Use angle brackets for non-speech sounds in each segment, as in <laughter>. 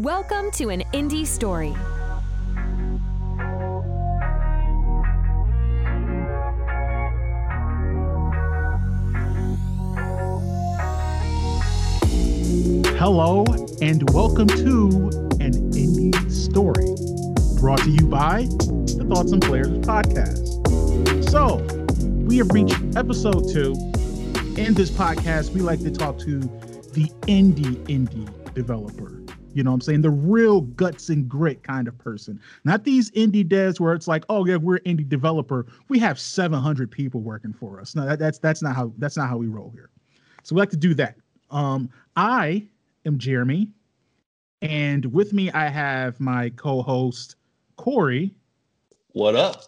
Welcome to an indie story. Hello, and welcome to an indie story brought to you by the Thoughts and Players podcast. So, we have reached episode two. In this podcast, we like to talk to the indie indie developer. You know what I'm saying? The real guts and grit kind of person. Not these indie devs where it's like, oh yeah, we're indie developer. We have 700 people working for us. No, that, that's that's not how that's not how we roll here. So we like to do that. Um, I am Jeremy, and with me I have my co-host Corey. What up?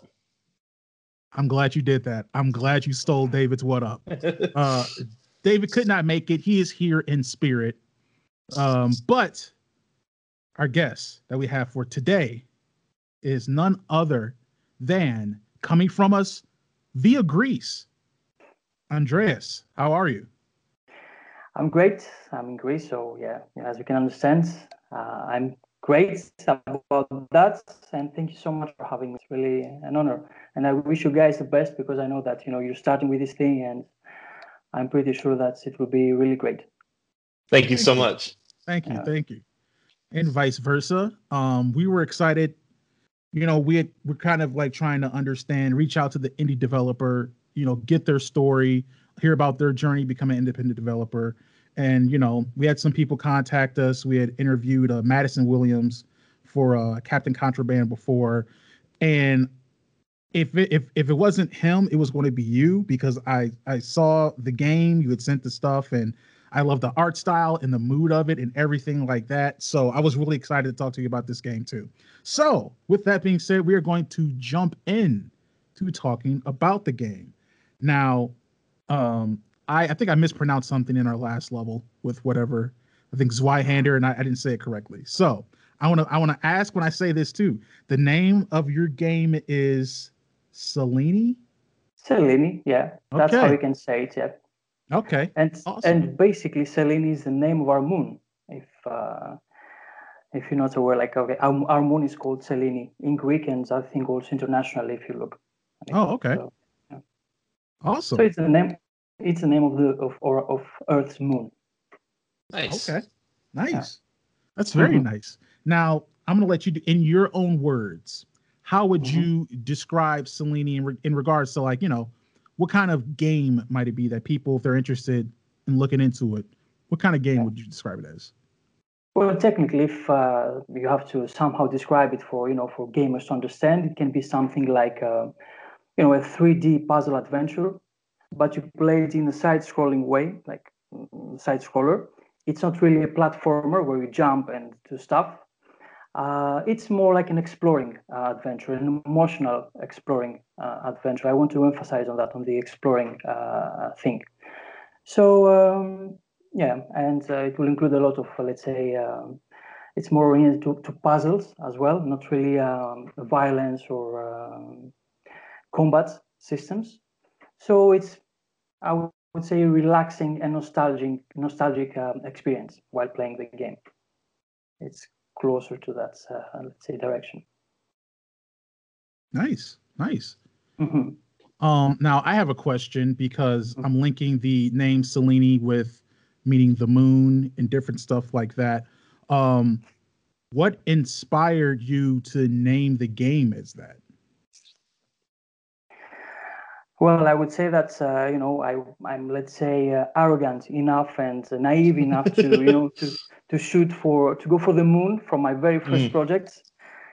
I'm glad you did that. I'm glad you stole David's what up. Uh, <laughs> David could not make it. He is here in spirit. Um, but our guest that we have for today is none other than coming from us via Greece. Andreas, how are you? I'm great. I'm in Greece, so yeah, yeah as you can understand, uh, I'm great about that. And thank you so much for having me. It's really an honor. And I wish you guys the best because I know that you know you're starting with this thing, and I'm pretty sure that it will be really great. Thank you so much. Thank you, thank you, and vice versa. Um, we were excited. You know, we had, we're kind of like trying to understand, reach out to the indie developer. You know, get their story, hear about their journey, become an independent developer. And you know, we had some people contact us. We had interviewed uh, Madison Williams for uh, Captain Contraband before, and if it, if if it wasn't him, it was going to be you because I I saw the game. You had sent the stuff, and I love the art style and the mood of it and everything like that. So I was really excited to talk to you about this game too. So with that being said, we are going to jump in to talking about the game. Now, um, I, I think I mispronounced something in our last level with whatever I think Zweihander, and I, I didn't say it correctly. So I want to I want to ask when I say this too. The name of your game is Selini. Selini, yeah, that's Okay. how you can say it. Yeah, Okay. and Awesome. and basically Selini is the name of our moon. If uh, if you're not aware, like okay, our, our moon is called Selene in Greek, and I think also internationally if you look. Oh, okay. So, Awesome. so it's the name. It's the name of the of or of Earth's moon. Nice. Okay. Nice. That's very Mhm. nice. Now, I'm going to let you do in your own words. How would Mhm. you describe Selini in, re- in regards to like, you know, what kind of game might it be that people, if they're interested in looking into it, what kind of game Yeah. would you describe it as? Well, technically, if uh, you have to somehow describe it for you know for gamers to understand, it can be something like uh, you know a 3D puzzle adventure, but you play it in a side-scrolling way, like mm, side-scroller. It's not really a platformer where you jump and do stuff. Uh, it's more like an exploring uh, adventure, an emotional exploring uh, adventure. I want to emphasize on that, on the exploring uh, thing. So um, yeah, and uh, it will include a lot of, let's say, um, it's more oriented to, to puzzles as well, not really um, violence or um, combat systems. So it's, I would say, relaxing and nostalgic, nostalgic um, experience while playing the game. It's closer to that, uh, let's say, direction. Nice. Nice. Mhm. Um, now I have a question because I'm linking the name Selene with meaning the moon and different stuff like that. Um, what inspired you to name the game as that? Well, I would say that uh, you know I I'm let's say uh, arrogant enough and naive enough to you know to to shoot for to go for the moon from my very first Mm. project,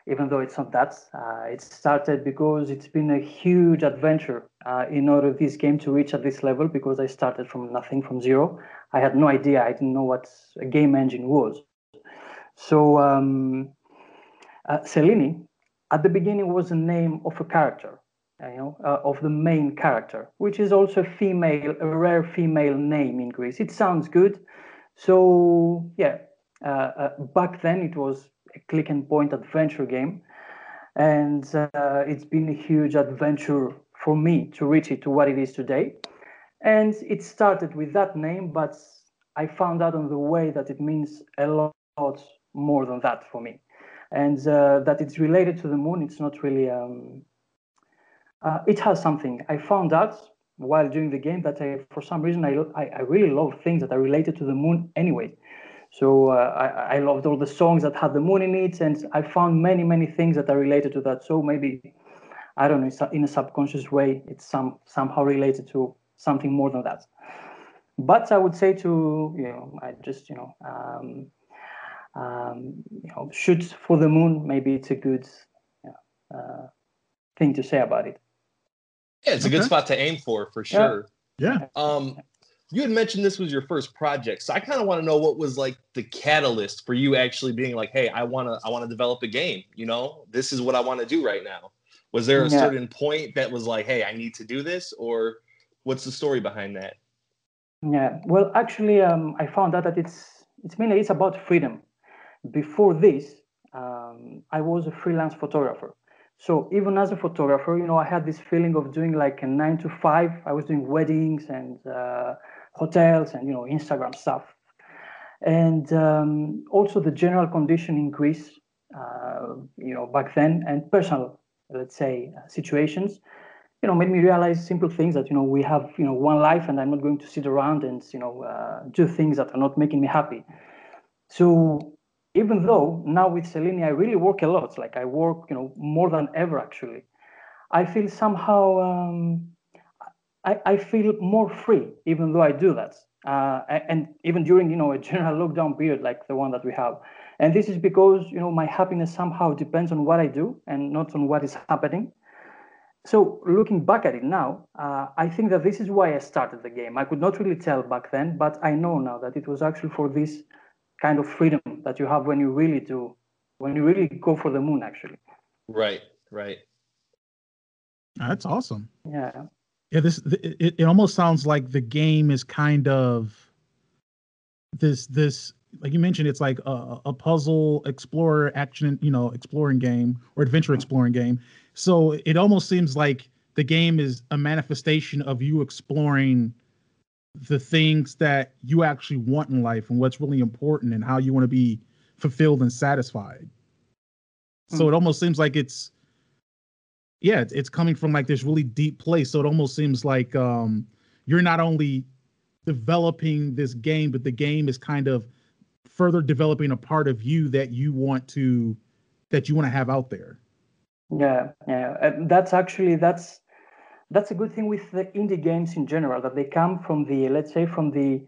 even though it's not that. Uh, it started because it's been a huge adventure uh, in order this game to reach at this level because I started from nothing from zero. I had no idea. I didn't know what a game engine was. So um, uh, Selini, at the beginning, was the name of a character you know, uh, of the main character, which is also a female, a rare female name in Greece. It sounds good. So yeah, uh, uh, back then it was a click and point adventure game, and uh, it's been a huge adventure for me to reach it to what it is today. And it started with that name, but I found out on the way that it means a lot more than that for me. And uh, that it's related to the moon, it's not really, um, uh, it has something. I found out while doing the game that I, for some reason, I, I, really love things that are related to the moon anyway. So uh, I, I loved all the songs that had the moon in it, and I found many, many things that are related to that. So maybe, I don't know, in a subconscious way, it's some somehow related to something more than that. But I would say to you know, I just you know, um, um, you know, shoot for the moon. Maybe it's a good uh, thing to say about it. Yeah, it's a good spot to aim for for sure. Yeah. Um, you had mentioned this was your first project, so I kind of want to know what was like the catalyst for you actually being like, "Hey, I want to, I want to develop a game. You know, this is what I want to do right now." Was there a yeah. certain point that was like, "Hey, I need to do this," or what's the story behind that? Yeah, well, actually, um, I found out that it's it's mainly it's about freedom. Before this, um, I was a freelance photographer. So even as a photographer, you know, I had this feeling of doing like a nine to five. I was doing weddings and uh, hotels and you know Instagram stuff, and um, also the general condition in Greece, uh, you know, back then, and personal, let's say, uh, situations, you know, made me realize simple things that you know we have you know one life, and I'm not going to sit around and you know uh, do things that are not making me happy. So even though now with Selini, I really work a lot. Like I work, you know, more than ever actually. I feel somehow um, I, I feel more free even though I do that. Uh, and even during you know a general <laughs> lockdown period like the one that we have. And this is because you know my happiness somehow depends on what I do and not on what is happening. So looking back at it now, uh, I think that this is why I started the game. I could not really tell back then, but I know now that it was actually for this kind of freedom that you have when you really do when you really go for the moon actually. Right right. That's awesome. Yeah. Yeah this it, it almost sounds like the game is kind of this this like you mentioned it's like a, a puzzle explorer action you know exploring game or adventure exploring game. So it almost seems like the game is a manifestation of you exploring the things that you actually want in life and what's really important and how you want to be fulfilled and satisfied. Mm. So it almost seems like it's yeah, it's, it's coming from like this really deep place. So it almost seems like um you're not only developing this game, but the game is kind of further developing a part of you that you want to that you want to have out there. Yeah, yeah. that's actually that's that's a good thing with the indie games in general that they come from the let's say from the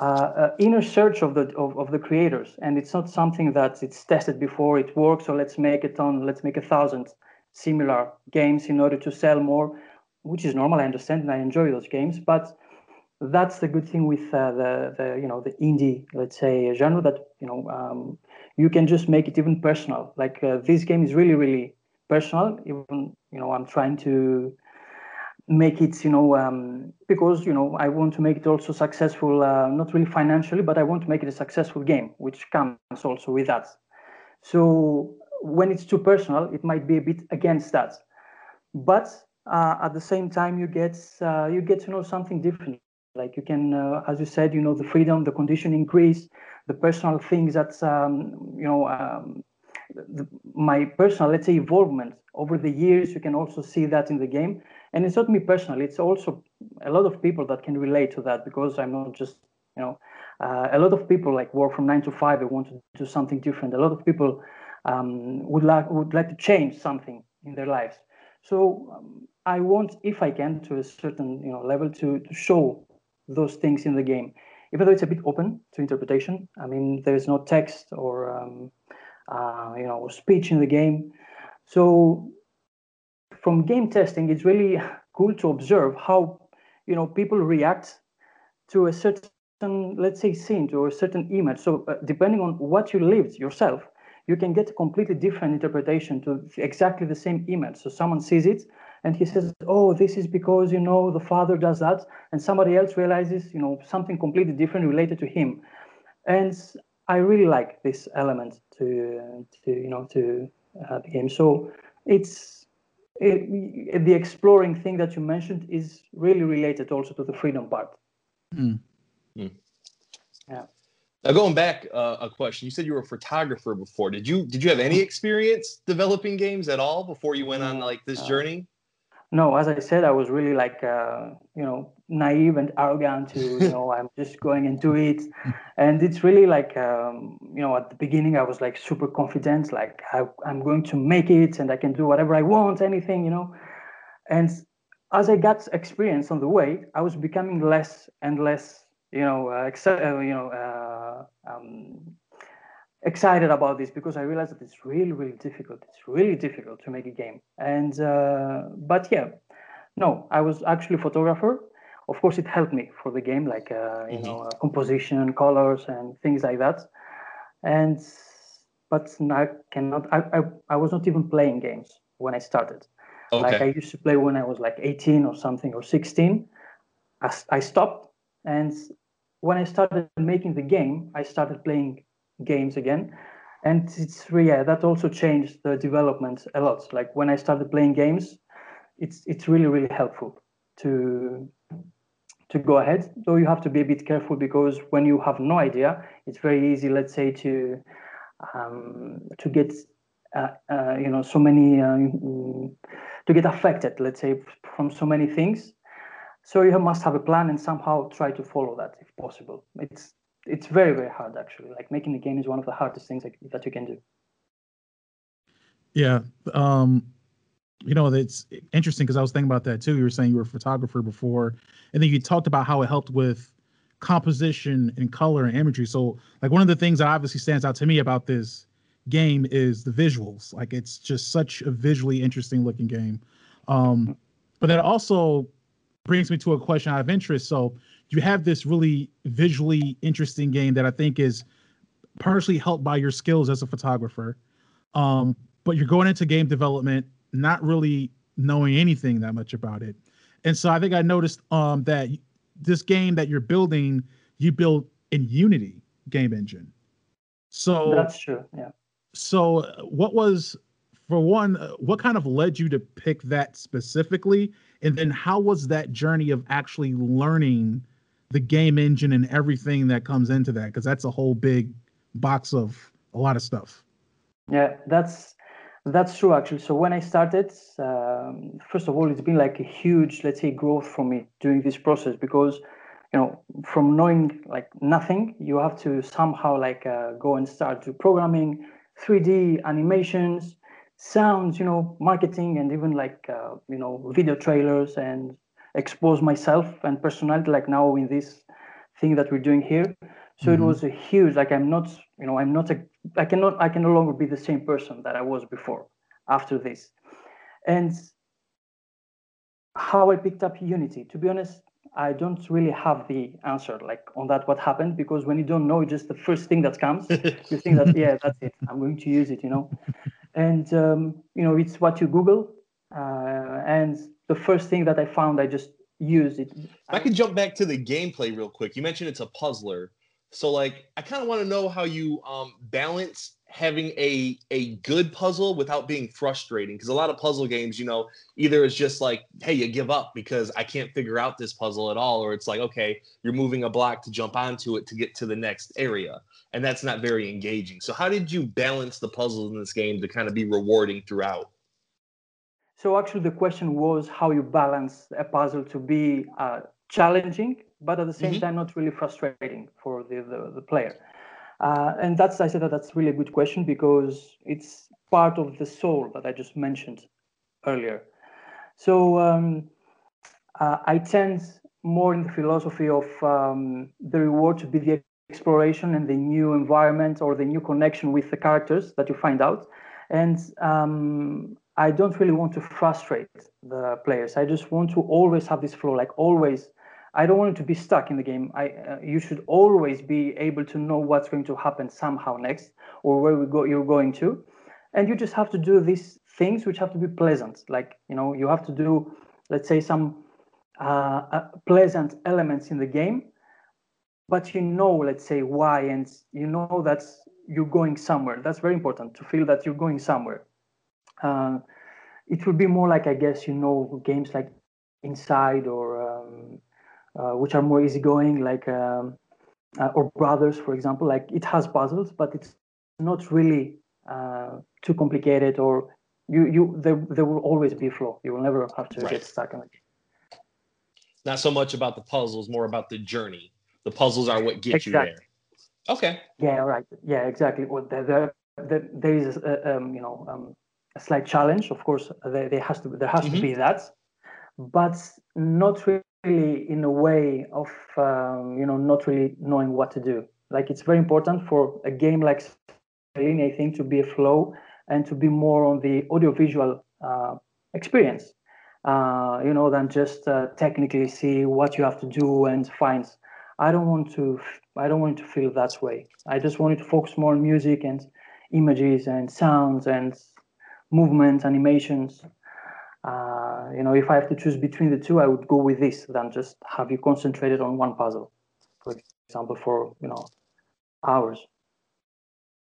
uh, uh, inner search of the of, of the creators. And it's not something that it's tested before it works so let's make it on let's make a thousand similar games in order to sell more which is normal i understand and i enjoy those games. But that's the good thing with uh, the the you know the indie let's say genre that you know um, you can just make it even personal. Like uh, this game is really really personal even you know i'm trying to make it you know um, because you know i want to make it also successful uh, not really financially but i want to make it a successful game which comes also with that. So when it's too personal it might be a bit against that. But uh, at the same time you get uh, you get to know something different. Like you can uh, as you said you know the freedom the condition in Greece the personal things that um, you know um, the, my personal let's say involvement. Over the years you can also see that in the game and it's not me personally it's also a lot of people that can relate to that because i'm not just you know uh, a lot of people like work from nine to five they want to do something different. A lot of people um, would like would like to change something in their lives. So um, i want if i can to a certain you know level to, to show those things in the game. Even though it's a bit open to interpretation i mean there's no text or um, uh, you know speech in the game. So from game testing, it's really cool to observe how you know people react to a certain, let's say, scene or a certain image. So uh, depending on what you lived yourself, you can get a completely different interpretation to exactly the same image. So someone sees it and he says, "Oh, this is because you know the father does that," and somebody else realizes you know something completely different related to him. And I really like this element to to you know to uh, the game. So it's it, the exploring thing that you mentioned is really related also to the freedom part. Mm. Mm. Yeah. Now going back uh, a question, you said you were a photographer before. Did you did you have any experience developing games at all before you went on like this uh, journey? No, as I said, I was really like uh, you know naive and arrogant to you know I'm <laughs> just going into it, and it's really like um, you know at the beginning I was like super confident, like I, I'm going to make it and I can do whatever I want, anything you know, and as I got experience on the way, I was becoming less and less you know, uh, uh, you know, uh, um, excited about this because I realized that it's really, really difficult. It's really difficult to make a game. And uh, but yeah, no, I was actually a photographer. Of course, it helped me for the game, like uh, you mm-hmm. know, uh, composition, colors, and things like that. And but I cannot. I, I I was not even playing games when I started. Okay. Like I used to play when I was like 18 or something or 16. I, I stopped and when I started making the game, I started playing games again. And it's yeah, that also changed the development a lot. Like when I started playing games, it's it's really, really helpful to to go ahead. Though you have to be a bit careful because when you have no idea, it's very easy, let's say, to um, to get uh, uh, you know so many uh, to get affected, let's say, from so many things so you must have a plan and somehow try to follow that if possible. It's it's very very hard actually. Like making a game is one of the hardest things that you can do. Yeah, um, you know it's interesting because I was thinking about that too. You were saying you were a photographer before, and then you talked about how it helped with composition and color and imagery. So like one of the things that obviously stands out to me about this game is the visuals. Like it's just such a visually interesting looking game. Um, but that also brings me to a question out of interest. So you have this really visually interesting game that I think is partially helped by your skills as a photographer. Um, but you're going into game development not really knowing anything that much about it. And so I think I noticed um, that this game that you're building, you build in Unity game engine. So that's true. Yeah. So what was for one, what kind of led you to pick that specifically? And then how was that journey of actually learning the game engine and everything that comes into that? Because that's a whole big box of a lot of stuff. Yeah, that's that's true actually. So when I started, um, first of all, it's been like a huge, let's say, growth for me during this process because you know from knowing like nothing, you have to somehow like uh, go and start to programming, 3D animations, sounds, you know, marketing and even like, uh, you know, video trailers and expose myself and personality like now in this thing that we're doing here. So mm-hmm. it was a huge, like I'm not, you know, I'm not a, I cannot, I can no longer be the same person that I was before after this. And how I picked up Unity, to be honest, I don't really have the answer like on that what happened because when you don't know just the first thing that comes, <laughs> you think that yeah that's it I'm going to use it you know, and um, you know it's what you Google, uh, and the first thing that I found, I just used it. I can jump back to the gameplay real quick. You mentioned it's a puzzler, so like I kind of want to know how you um, balance having a a good puzzle without being frustrating because a lot of puzzle games you know either it's just like hey you give up because i can't figure out this puzzle at all or it's like okay you're moving a block to jump onto it to get to the next area and that's not very engaging so how did you balance the puzzles in this game to kind of be rewarding throughout so actually the question was how you balance a puzzle to be uh, challenging but at the same mm-hmm. time not really frustrating for the, the, the player uh, and that's I said that that's really a good question because it's part of the soul that I just mentioned earlier. So um, uh, I tend more in the philosophy of um, the reward to be the exploration and the new environment or the new connection with the characters that you find out. And um, I don't really want to frustrate the players. I just want to always have this flow, like always I don't want it to be stuck in the game. I uh, you should always be able to know what's going to happen somehow next or where we go you're going to, and you just have to do these things which have to be pleasant. Like you know you have to do let's say some uh, uh, pleasant elements in the game, but you know let's say why and you know that you're going somewhere. That's very important to feel that you're going somewhere. Uh, it will be more like I guess you know games like Inside or um, uh, which are more easygoing, like um, uh, or Brothers, for example. Like it has puzzles, but it's not really uh, too complicated or you you there there will always be a flow. You will never have to right. get stuck in it. Not so much about the puzzles, more about the journey. The puzzles are what get exactly. you there. Okay. Yeah. Right. Yeah. Exactly. Well, there there, there, there is a, um, you know um, a slight challenge. Of course, there, there has to there has mm-hmm. to be that, but not really in a way of um, you know not really knowing what to do. Like it's very important for a game like Selini, I think, to be a flow and to be more on the audiovisual uh, experience, uh, you know, than just uh, technically see what you have to do and find. I don't want to. I don't want to feel that way. I just wanted to focus more on music and images and sounds and movements, animations. Uh, you know, if I have to choose between the two, I would go with this than just have you concentrated on one puzzle, for example, for you know hours.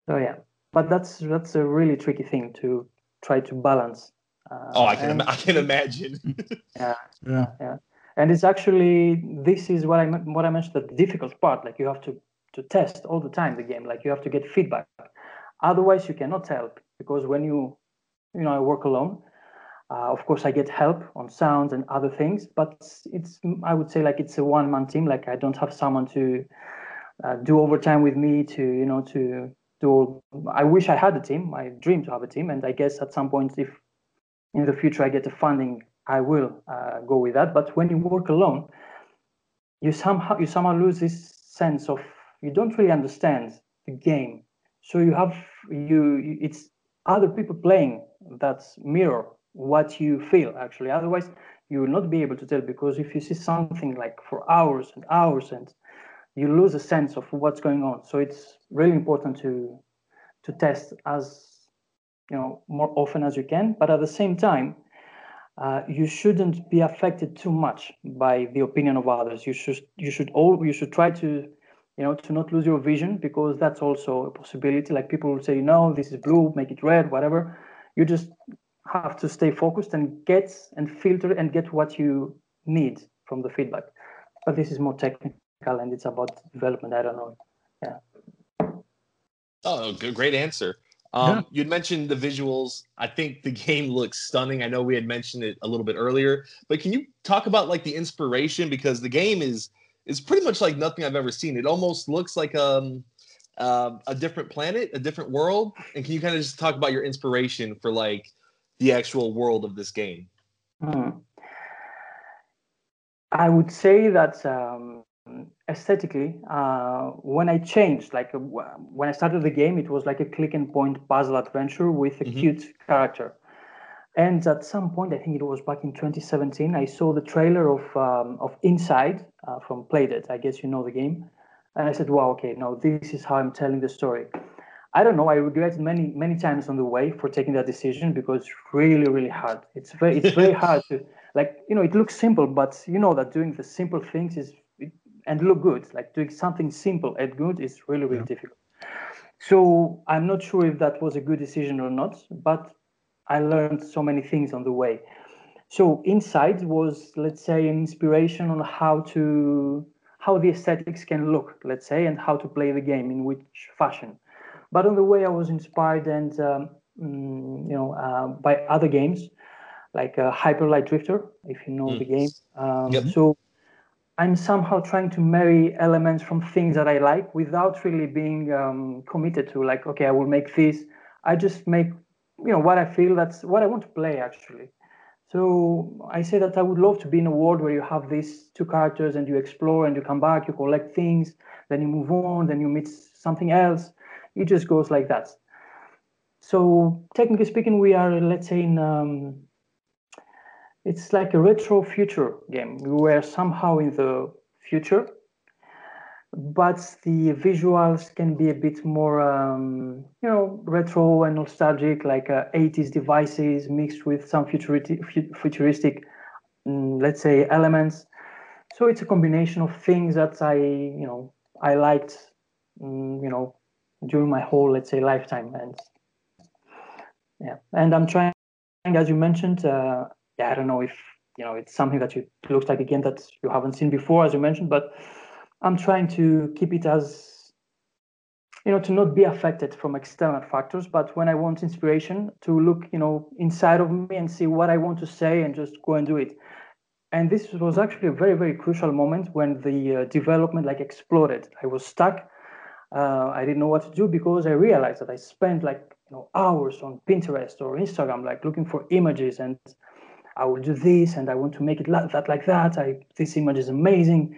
So yeah but that's that's a really tricky thing to try to balance. Uh, oh, I can and, I can imagine. <laughs> yeah, yeah, yeah. And it's actually this is what I what I mentioned the difficult part. Like you have to to test all the time the game. Like you have to get feedback. Otherwise, you cannot help because when you you know I work alone. Uh, of course, I get help on sounds and other things, but it's I would say like it's a one man team. Like I don't have someone to uh, do overtime with me to you know to to i wish i had a team i dream to have a team and i guess at some point if in the future i get the funding i will uh, go with that but when you work alone you somehow you somehow lose this sense of you don't really understand the game so you have you it's other people playing that mirror what you feel actually otherwise you will not be able to tell because if you see something like for hours and hours and you lose a sense of what's going on. So it's really important to to test as you know more often as you can. But at the same time, uh, you shouldn't be affected too much by the opinion of others. You should you should all you should try to you know to not lose your vision because that's also a possibility. Like people will say, no, this is blue, make it red, whatever. You just have to stay focused and get and filter and get what you need from the feedback. But this is more technical and it's about development. I don't know. Yeah. Oh, good, great answer. Um, yeah. You'd mentioned the visuals. I think the game looks stunning. I know we had mentioned it a little bit earlier, but can you talk about like the inspiration because the game is is pretty much like nothing I've ever seen. It almost looks like um, uh, a different planet, a different world. And can you kind of just talk about your inspiration for like the actual world of this game? Hmm. I would say that um, aesthetically, uh, when I changed, like uh, when I started the game, it was like a click and point puzzle adventure with a mm-hmm. cute character. And at some point, I think it was back in 2017, I saw the trailer of um, of Inside uh, from Playdead. I guess you know the game. And I said, "Wow, okay, no, this is how I'm telling the story." I don't know. I regretted many many times on the way for taking that decision because it's really really hard. It's very it's very <laughs> hard to like you know it looks simple, but you know that doing the simple things is and look good. Like doing something simple and good is really, really yeah. difficult. So I'm not sure if that was a good decision or not, but I learned so many things on the way. So inside was, let's say, an inspiration on how to how the aesthetics can look, let's say, and how to play the game in which fashion. But on the way, I was inspired and um, mm, you know uh, by other games like uh, Hyper Light Drifter, if you know mm. the game. Um, yep. So I'm somehow trying to marry elements from things that I like without really being um, committed to like, okay, I will make this. I just make, you know, what I feel that's what I want to play actually. So I say that I would love to be in a world where you have these two characters and you explore and you come back, you collect things, then you move on, then you meet something else. It just goes like that. So technically speaking, we are, let's say, in um, it's like a retro future game. We were somehow in the future, but the visuals can be a bit more, um, you know, retro and nostalgic, like uh, 80s devices mixed with some futuristic, futuristic, um, let's say, elements. So it's a combination of things that I, you know, I liked, um, you know, during my whole, let's say, lifetime. And yeah, and I'm trying, as you mentioned, uh, yeah, I don't know if you know it's something that you looks like again that you haven't seen before, as you mentioned, but I'm trying to keep it as you know to not be affected from external factors but when i want inspiration to look you know inside of me and see what i want to say and just go and do it. And this was actually a very very crucial moment when the uh, development like exploded. I was stuck. Uh, i didn't know what to do because i realized that i spent like you know hours on pinterest or instagram like looking for images and i will do this and i want to make it like that like that. I this image is amazing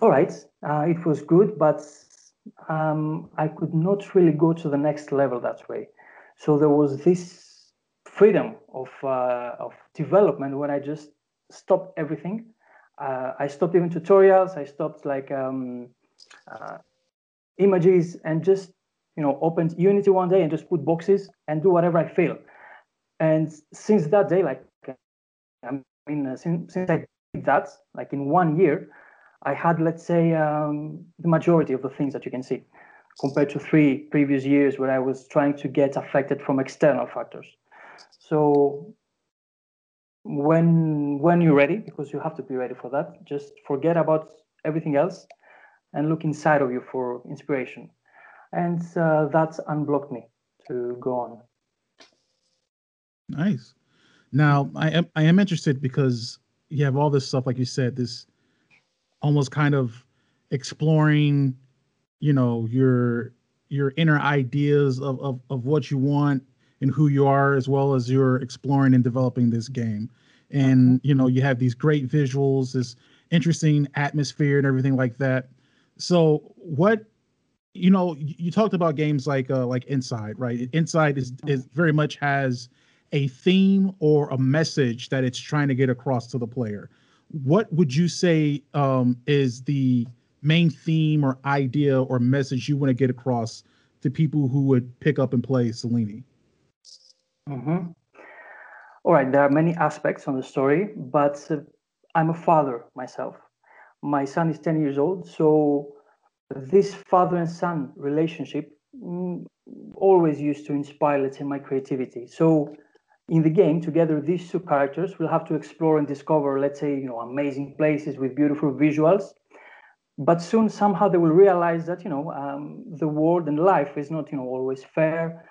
all right uh, it was good but um, I could not really go to the next level that way. So there was this freedom of uh, of development when I just stopped everything. Uh, I stopped even tutorials. I stopped like um, uh, images and just you know opened Unity one day and just put boxes and do whatever I feel. And since that day, like I mean, uh, since, since I did that, like in one year, I had, let's say, um, the majority of the things that you can see compared to three previous years where I was trying to get affected from external factors. So when when you're ready, because you have to be ready for that, just forget about everything else and look inside of you for inspiration. And uh, unblocked me to go on. Nice. Now I am I am interested because you have all this stuff, like you said, this almost kind of exploring, you know, your your inner ideas of, of, of what you want and who you are, as well as you're exploring and developing this game. And mm-hmm. you know, you have these great visuals, this interesting atmosphere and everything like that. So what you know, you talked about games like uh, like Inside, right? Inside is is mm-hmm. very much has a theme or a message that it's trying to get across to the player what would you say um, is the main theme or idea or message you want to get across to people who would pick up and play Selini? Mm-hmm. All right, there are many aspects on the story, but uh, I'm a father myself. My son is 10 years old, so this father and son relationship mm, always used to inspire, let's say, my creativity. So in the game together these two characters will have to explore and discover let's say you know amazing places with beautiful visuals. But soon somehow they will realize that you know um, the world and life is not you know always fair.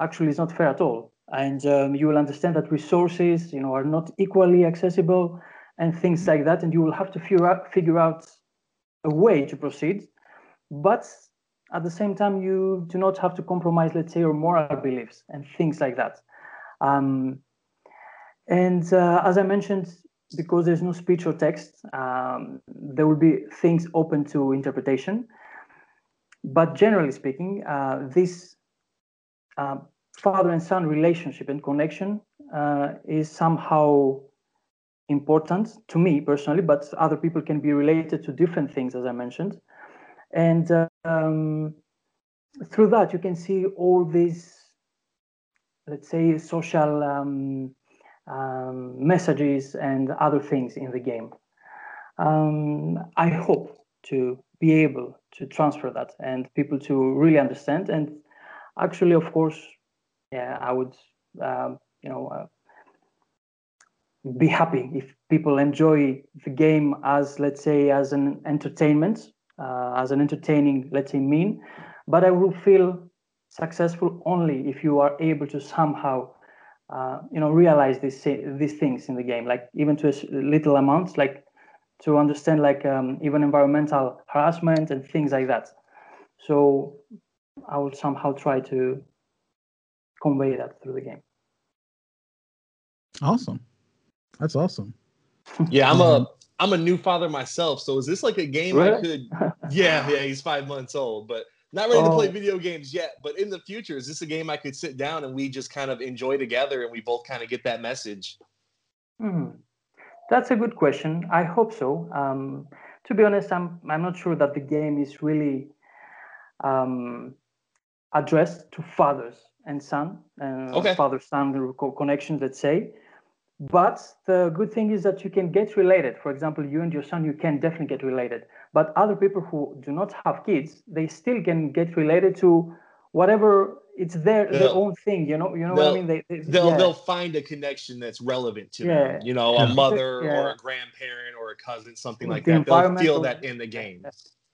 Actually it's not fair at all. And um, you will understand that resources you know are not equally accessible and things like that. And you will have to figure out, figure out a way to proceed. But at the same time you do not have to compromise let's say your moral beliefs and things like that um, and uh, as I mentioned, because there's no speech or text, um, there will be things open to interpretation. But generally speaking, uh, this uh, father and son relationship and connection uh, is somehow important to me personally, but other people can be related to different things, as I mentioned. And um, through that, you can see all these let's say, social um, um, messages and other things in the game. Um, I hope to be able to transfer that and people to really understand. And actually, of course, yeah, I would, um, you know, uh, be happy if people enjoy the game as, let's say, as an entertainment, uh, as an entertaining, let's say, mean. But I will feel successful only if you are able to somehow uh, you know realize these these things in the game like even to little amounts like to understand like um, even environmental harassment and things like that. So i will somehow try to convey that through the game. Awesome. That's awesome. <laughs> Yeah i'm a i'm a new father myself so is this like a game really? i could <laughs> yeah yeah he's five months old but not ready oh. to play oh. video games yet, but in the future, is this a game I could sit down and we just kind of enjoy together and we both kind of get that message? Hmm. That's a good question. I hope so. Um, to be honest, I'm I'm not sure that the game is really um, addressed to fathers and son, uh, okay. father-son connections, let's say. But the good thing is that you can get related. For example, you and your son, you can definitely get related. But other people who do not have kids, they still can get related to whatever it's their their own thing. You know, you know what I mean? They, they will yeah. they'll find a connection that's relevant to yeah. them. You know, a mother yeah. or a grandparent or a cousin, something like the that. They'll feel that in the game.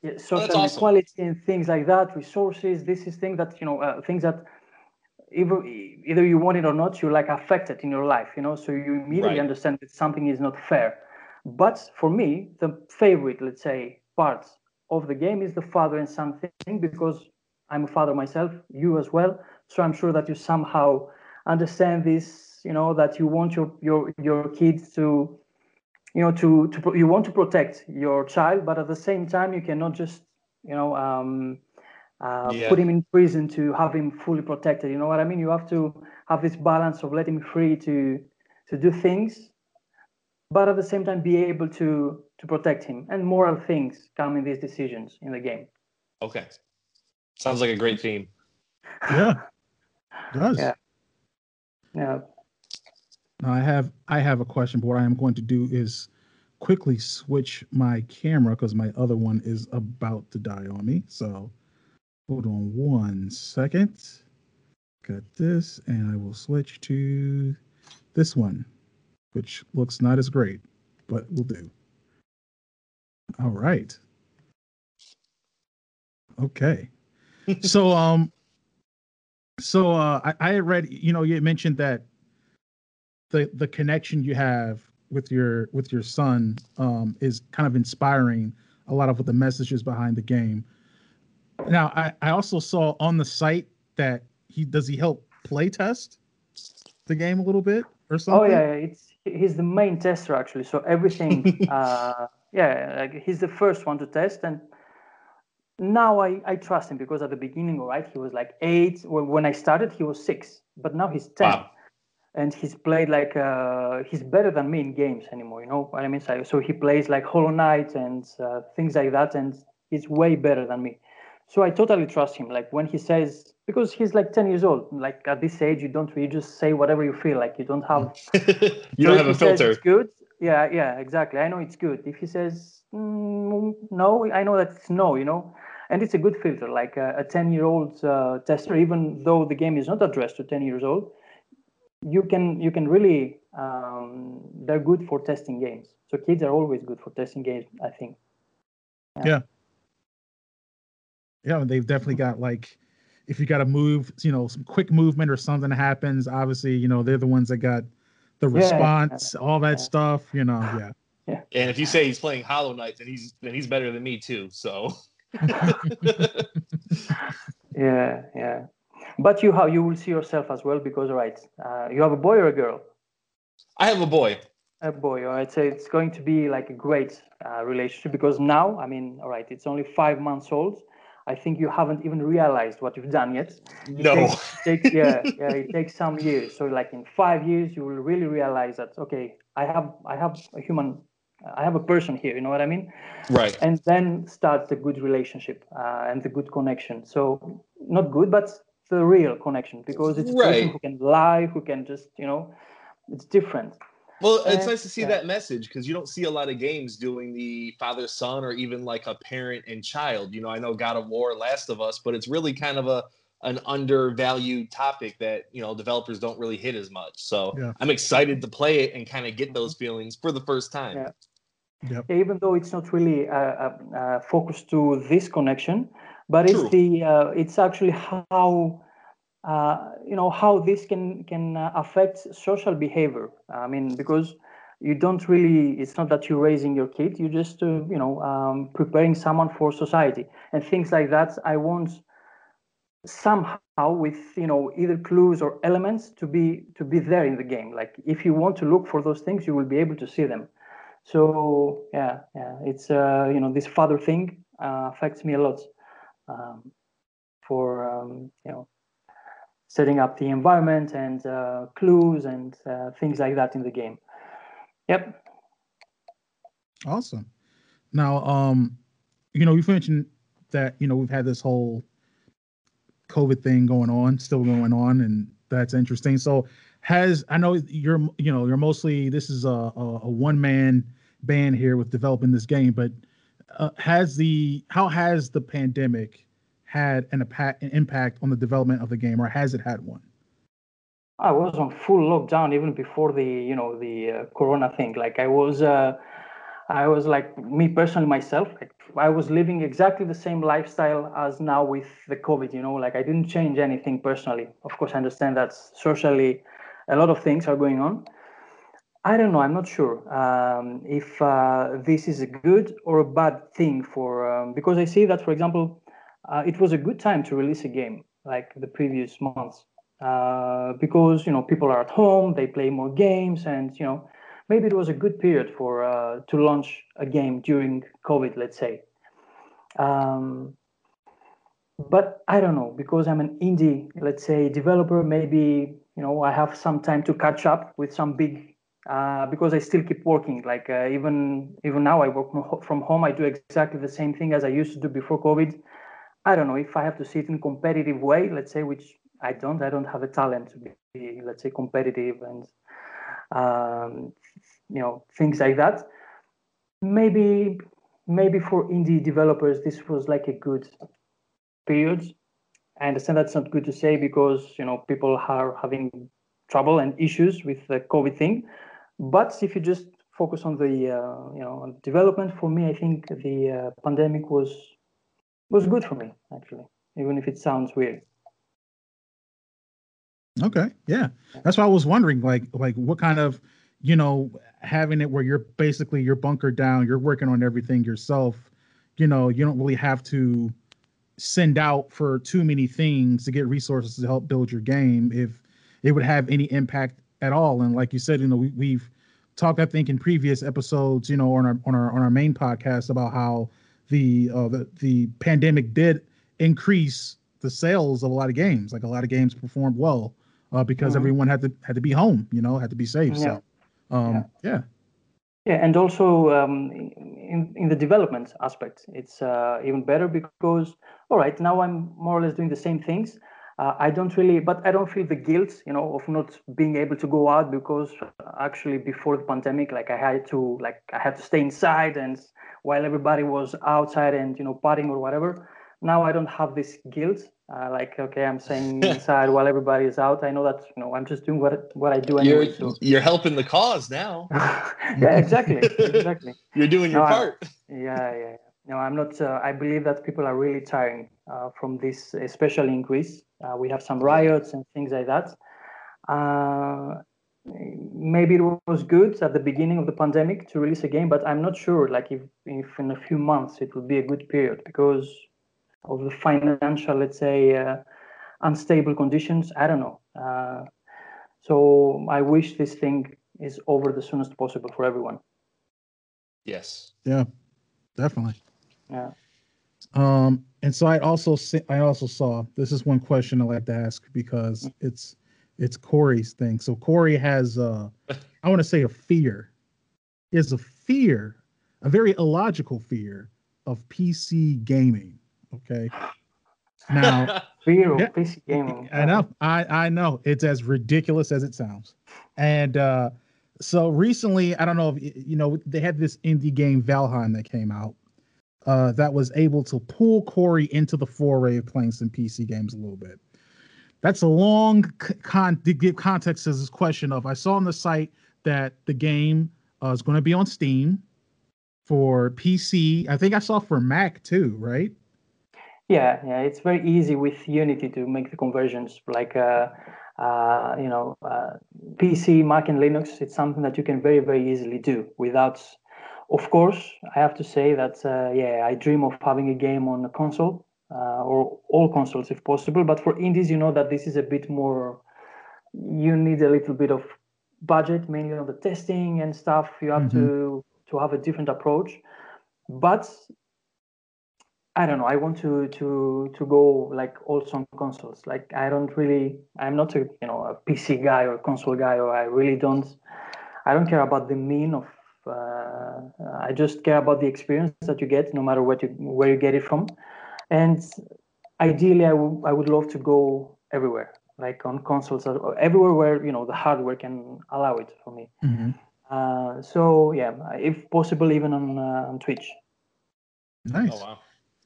Yeah, social oh, awesome. equality and things like that, resources. This is things that you know, uh, things that either either you want it or not, you're like affected in your life. You know, so you immediately right. understand that something is not fair. But for me, the favorite, let's say, part of the game is the father and son thing because I'm a father myself, you as well. So I'm sure that you somehow understand this, you know, that you want your your your kids to, you know, to to you want to protect your child, but at the same time you cannot just, you know, um, uh, yeah. put him in prison to have him fully protected. You know what I mean? You have to have this balance of letting him free to to do things, but at the same time be able to to protect him. And moral things come in these decisions in the game. Okay. Sounds like a great theme. Yeah. It does. Yeah. Yeah. Now I have I have a question, but what I am going to do is quickly switch my camera because my other one is about to die on me. So hold on one second. Got this, and I will switch to this one, which looks not as great, but will do. All right. Okay. So <laughs> um so uh I, I read you know you mentioned that the the connection you have with your with your son um is kind of inspiring a lot of the messages behind the game. Now i i also saw on the site that he does he help play test the game a little bit or something? oh yeah it's he's the main tester actually. So everything <laughs> uh yeah like he's the first one to test and now I, I trust him because at the beginning, right, he was like eight. When I started, he was six, but now he's 10. Wow. And he's played like, uh, he's better than me in games anymore, you know what I mean? So, so he plays like Hollow Knight and uh, things like that, and he's way better than me. So I totally trust him. Like when he says, because he's like 10 years old, like at this age, you don't, you just say whatever you feel like. You don't have, <laughs> you don't have a filter. It's good. Yeah, yeah, exactly. I know it's good. If he says, mm, no, I know that it's no, you know? And it's a good filter like a 10 year old uh, tester even though the game is not addressed to 10 years old you can you can really um, they're good for testing games. So kids are always good for testing games i think. Yeah. Yeah, yeah they've definitely got like if you got to move you know some quick movement or something happens obviously you know they're the ones that got the response yeah, all that yeah. stuff you know yeah yeah and if you say he's playing hollow knight then he's then he's better than me too so <laughs> yeah, yeah. But you how you will see yourself as well because right, uh, you have a boy or a girl. I have a boy. A boy. All right. So it's going to be like a great uh, relationship because now, I mean, all right, it's only five months old. I think you haven't even realized what you've done yet. It no. Takes, takes, <laughs> yeah, yeah. It takes some years. So like in five years, you will really realize that okay, I have I have a human I have a person here, you know what I mean? Right. And then starts the good relationship uh, and the good connection. So not good, but the real connection because it's a person who can lie, who can just, you know, it's different. Well, it's nice to see yeah. that message because you don't see a lot of games doing the father son or even like a parent and child. You know, I know God of War, Last of Us, but it's really kind of a an undervalued topic that you know developers don't really hit as much. So yeah. I'm excited to play it and kind of get those feelings for the first time. Yeah. Yep. even though it's not really uh, uh, uh, focused to this connection, but True. it's the uh, it's actually how you know how this can can uh, affect social behavior. I mean, because you don't really it's not that you're raising your kid you're just you know um, preparing someone for society and things like that. I want somehow with you know either clues or elements to be to be there in the game. Like if you want to look for those things you will be able to see them. So yeah yeah it's uh you know this father thing uh, affects me a lot um, for um, you know setting up the environment and uh, clues and uh, things like that in the game. Yep. Awesome. Now um you know you've mentioned that you know we've had this whole COVID thing going on, still going on, and that's interesting. So, has I know you're you know you're mostly this is a a, a one man band here with developing this game, but uh, has the how has the pandemic had an, an impact on the development of the game, or has it had one? I was on full lockdown even before the you know the uh, Corona thing. Like I was, uh, I was like me personally myself. Like, I was living exactly the same lifestyle as now with the COVID. You know, like I didn't change anything personally. Of course, I understand that socially, a lot of things are going on. I don't know. I'm not sure um, if uh, this is a good or a bad thing for um, because I see that, for example, uh, it was a good time to release a game like the previous months uh, because you know people are at home, they play more games, and you know maybe it was a good period for uh, to launch a game during COVID, let's say. Um, but I don't know because I'm an indie, let's say, developer. Maybe you know I have some time to catch up with some big uh, because I still keep working. Like uh, even even now, I work from home. I do exactly the same thing as I used to do before COVID. I don't know if I have to see it in competitive way, let's say, which I don't. I don't have a talent to be, let's say, competitive and um, you know things like that. Maybe maybe for indie developers, this was like a good period. I understand that's not good to say because you know people are having trouble and issues with the COVID thing. But if you just focus on the uh, you know development, for me, I think the uh, pandemic was was good for me actually, even if it sounds weird. Okay, yeah, that's why I was wondering, like, like what kind of, you know, having it where you're basically you're bunkered down, you're working on everything yourself. You know, you don't really have to send out for too many things to get resources to help build your game if it would have any impact at all. And like you said, you know, we, we've talked, I think, in previous episodes, you know, on our on our on our main podcast about how the uh, the the pandemic did increase the sales of a lot of games. Like a lot of games performed well uh, because mm-hmm. everyone had to had to be home, you know, had to be safe. Yeah. So, um, yeah. yeah. Yeah, and also um, in in the development aspect, it's uh, even better because all right, now I'm more or less doing the same things. Uh, I don't really, but I don't feel the guilt, you know, of not being able to go out because actually before the pandemic, like I had to, like I had to stay inside, and while everybody was outside and you know partying or whatever, now I don't have this guilt. Uh, like okay, I'm staying <laughs> inside while everybody is out. I know that you know I'm just doing what what I do anyway. You're, so. you're helping the cause now. <laughs> yeah, exactly, exactly. <laughs> you're doing your no, part. I, yeah, yeah. No, I'm not. Uh, I believe that people are really tiring uh, from this, especially in Greece. Uh, we have some riots and things like that. Uh, maybe it was good at the beginning of the pandemic to release a game, but I'm not sure. Like if if in a few months it would be a good period because of the financial, let's say, uh, unstable conditions. I don't know. Uh, so I wish this thing is over the soonest possible for everyone. Yes. Yeah, definitely. Yeah. Um, and so I also I also saw this is one question I like to ask because it's it's Corey's thing. So Corey has uh <laughs> I want to say a fear. Is a fear, a very illogical fear of PC gaming. Okay. Now, <laughs> fear yeah, PC gaming. I know. I I know. It's as ridiculous as it sounds. And uh so recently, I don't know if you know they had this indie game Valheim that came out. Uh, that was able to pull Corey into the foray of playing some PC games a little bit. That's a long con to give context to this question of I saw on the site that the game uh, is going to be on Steam for PC. I think I saw for Mac too, right? Yeah, yeah, it's very easy with Unity to make the conversions. Like, uh, uh, you know, uh, PC, Mac, and Linux. It's something that you can very, very easily do without. Of course, I have to say that uh, yeah, I dream of having a game on a console uh, or all consoles if possible. But for indies, you know that this is a bit more. You need a little bit of budget, mainly on the testing and stuff. You have mm-hmm. to to have a different approach. But I don't know. I want to to to go like also on consoles. Like I don't really. I'm not a you know a PC guy or a console guy, or I really don't. I don't care about the mean of. Uh, I just care about the experience that you get, no matter what you where you get it from, and ideally, I, w- I would love to go everywhere, like on consoles or everywhere where you know the hardware can allow it for me. Mm-hmm. Uh, so yeah, if possible, even on uh, on Switch. Nice. Oh, wow.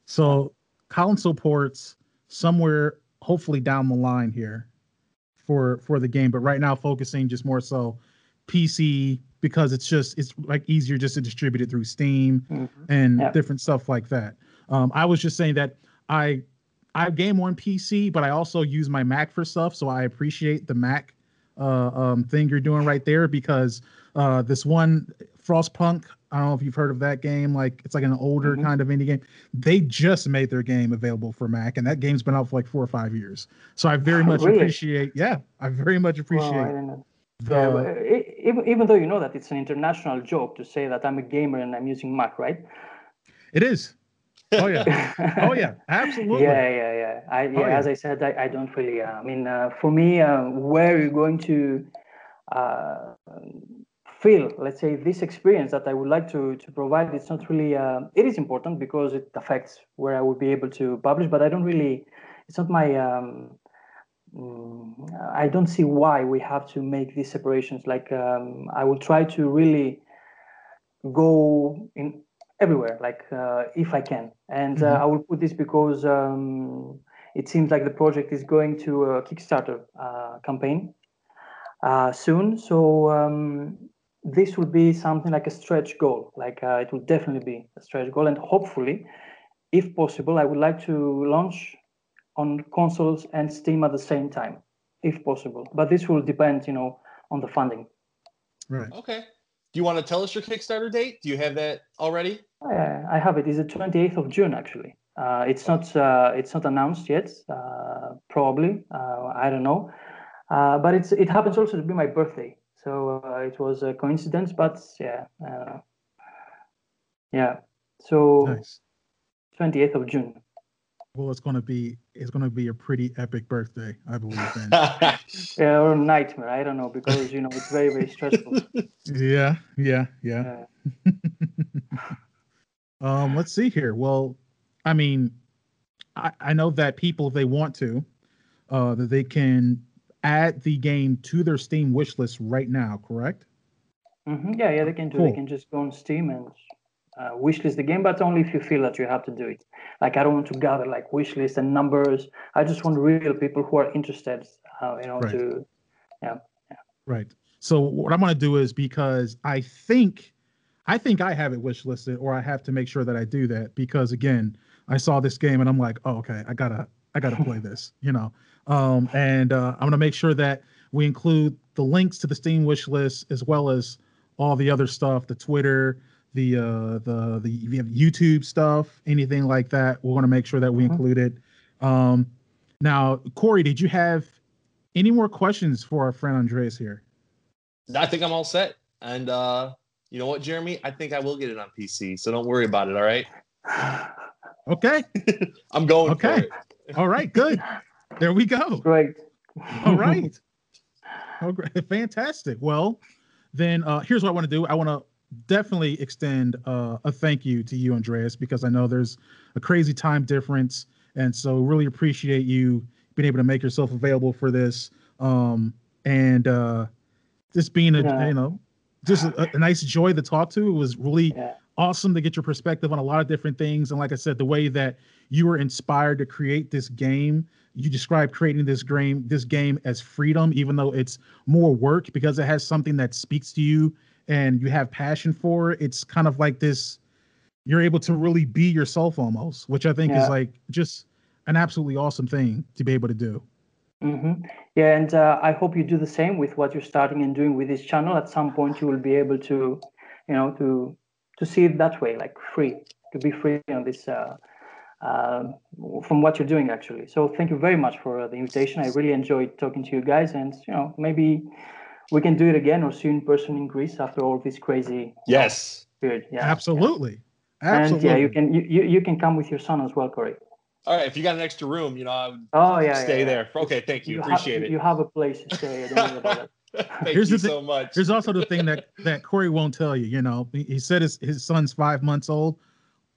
So console ports somewhere, hopefully down the line here for for the game. But right now, focusing just more so PC because it's just it's like easier just to distribute it through Steam mm-hmm. and yeah. different stuff like that. Um, I was just saying that I I game on PC, but I also use my Mac for stuff, so I appreciate the Mac uh, um, thing you're doing right there because uh, this one Frostpunk, I don't know if you've heard of that game. Like it's like an older mm-hmm. kind of indie game. They just made their game available for Mac, and that game's been out for like four or five years. So I very much really? appreciate. Yeah, I very much appreciate. Well, the, yeah, even, even though you know that it's an international joke to say that I'm a gamer and I'm using Mac, right? It is. Oh yeah. <laughs> oh yeah. Absolutely. Yeah, yeah, yeah. I, yeah, oh, yeah. As I said, I, I don't really. Uh, I mean, uh, for me, uh, where you're going to uh, feel, let's say, this experience that I would like to to provide, it's not really. Uh, it is important because it affects where I would be able to publish, but I don't really. It's not my. Um, I don't see why we have to make these separations. Like um, I will try to really go in everywhere, like uh, if I can. And uh, mm-hmm. I will put this because um, it seems like the project is going to a Kickstarter uh, campaign soon. So um, this will be something like a stretch goal. Like it will definitely be a stretch goal, and hopefully, if possible, I would like to launch on consoles and Steam at the same time, if possible. But this will depend, you know, on the funding. Right. Okay. Do you want to tell us your Kickstarter date? Do you have that already? Uh, I have it. It's the 28th of June, actually. Uh, it's not uh, it's not announced yet. Uh, probably uh, I don't know, uh, but it's it happens also to be my birthday, so it was a coincidence. But yeah, yeah. So nice. 28th of June. Well, it's gonna be it's gonna be a pretty epic birthday, I believe. <laughs> Then. yeah, or a nightmare. I don't know because you know it's very very stressful. <laughs> yeah, yeah, yeah. yeah. <laughs> um, let's see here. Well, I mean, I, I know that people, if they want to, uh, that they can add the game to their Steam wish list right now. Correct? Mm-hmm. Yeah, yeah, they can do. Cool. They can just go on Steam and uh, wishlist the game, but only if you feel that you have to do it. Like I don't want to gather like wish list and numbers. I just want real people who are interested. Uh, you know, right. to yeah, yeah. Right. So what I'm going to do is because I think, I think I have it wish listed, or I have to make sure that I do that because again, I saw this game and I'm like, oh, okay, I gotta, I gotta play <laughs> this, you know. Um, and uh, I'm gonna make sure that we include the links to the Steam wish list as well as all the other stuff, the Twitter, the uh the the you have YouTube stuff, anything like that, we're going to make sure that we mm-hmm. include it. Um, now, Corey, did you have any more questions for our friend Andreas here? I think I'm all set. And uh, you know what, Jeremy? I think I will get it on PC, so don't worry about it. All right. Okay. <laughs> I'm going. Okay. all right. Good. There we go. Great. All right. <laughs> Oh, great. Fantastic. Well, then uh, here's what I want to do. I want to definitely extend uh, a thank you to you, Andreas, because I know there's a crazy time difference, and so really appreciate you being able to make yourself available for this, um, and uh, just being a yeah. you know just a, a, nice joy to talk to. It was really yeah. awesome to get your perspective on a lot of different things, and like I said, the way that you were inspired to create this game. You described creating this game this game as freedom, even though it's more work because it has something that speaks to you and you have passion for it, it's kind of like this you're able to really be yourself almost, which I think yeah. is like just an absolutely awesome thing to be able to do. Mm-hmm. Yeah, and uh, I hope you do the same with what you're starting and doing with this channel. At some point, you will be able to, you know, to to see it that way, like free, to be free on this uh, uh, from what you're doing actually. So thank you very much for the invitation. I really enjoyed talking to you guys, and you know, maybe we can do it again or see in person in Greece after all this crazy yes period. Yeah, absolutely, yeah. absolutely. And yeah, you can you, you, you can come with your son as well, Corey. All right, if you got an extra room, you know, I would oh yeah, stay yeah, there. Okay, thank you, you appreciate have, it. You have a place to stay. Don't worry about it. <laughs> Thank Here's you the so much. Here's also the thing that that Corey won't tell you. You know, he, he said his his son's five months old,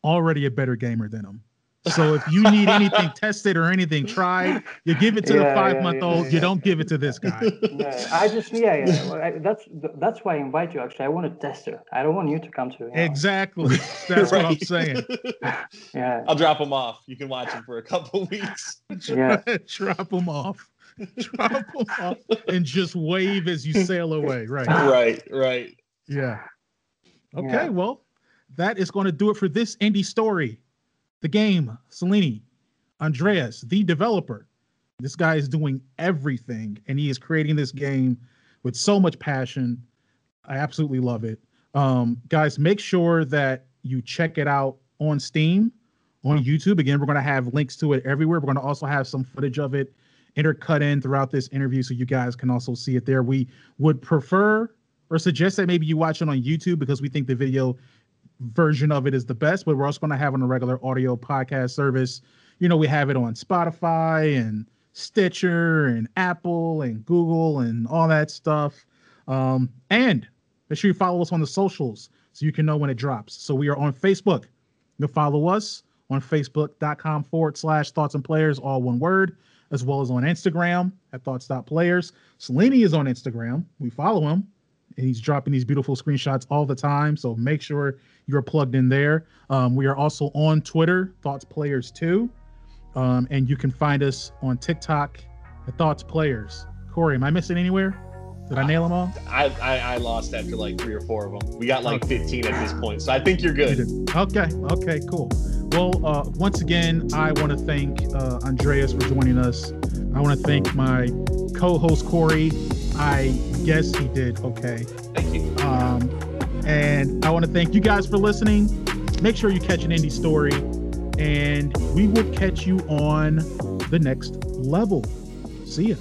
already a better gamer than him. So if you need anything <laughs> tested or anything tried, you give it to Yeah, the five yeah, month yeah, old. yeah. You don't give it to this guy. <laughs> Yeah, I just yeah yeah. Well, I, that's that's why I invite you. Actually, I want a tester. I don't want you to come to. You know, Exactly. <laughs> That's what I'm saying. Yeah. I'll drop him off. You can watch him for a couple weeks. Yeah. Drop them off. Drop them off and just wave as you sail away. Right. right, right. Yeah. Okay. Yeah. Well, that is going to do it for this indie story. The game, Selini, Andreas, the developer. This guy is doing everything and he is creating this game with so much passion. I absolutely love it. Um, guys, make sure that you check it out on Steam, on YouTube. Again, we're going to have links to it everywhere. We're going to also have some footage of it intercut in throughout this interview so you guys can also see it there. We would prefer or suggest that maybe you watch it on YouTube because we think the video version of it is the best, but we're also going to have on a regular audio podcast service. You know, we have it on Spotify and Stitcher and Apple and Google and all that stuff. Um, and make sure you follow us on the socials so you can know when it drops. So we are on Facebook. You'll follow us on facebook.com forward slash thoughts and players, all one word, as well as on Instagram at thoughts.players. Selini is on Instagram. We follow him and he's dropping these beautiful screenshots all the time. So make sure you're plugged in there. Um, we are also on Twitter, Thoughts Players 2. Um, and you can find us on TikTok Thoughts Players. Corey, am I missing anywhere? Did I nail them all? I, I I lost after like three or four of them. We got like Okay. 15 at this point, so I think you're good. Okay. Okay. Cool. Well, uh, once again, I want to thank uh, Andreas for joining us. I want to thank my co-host Corey. I guess he did okay. Thank you. Um, and I want to thank you guys for listening. Make sure you catch an indie story, and we will catch you on the next level. See ya.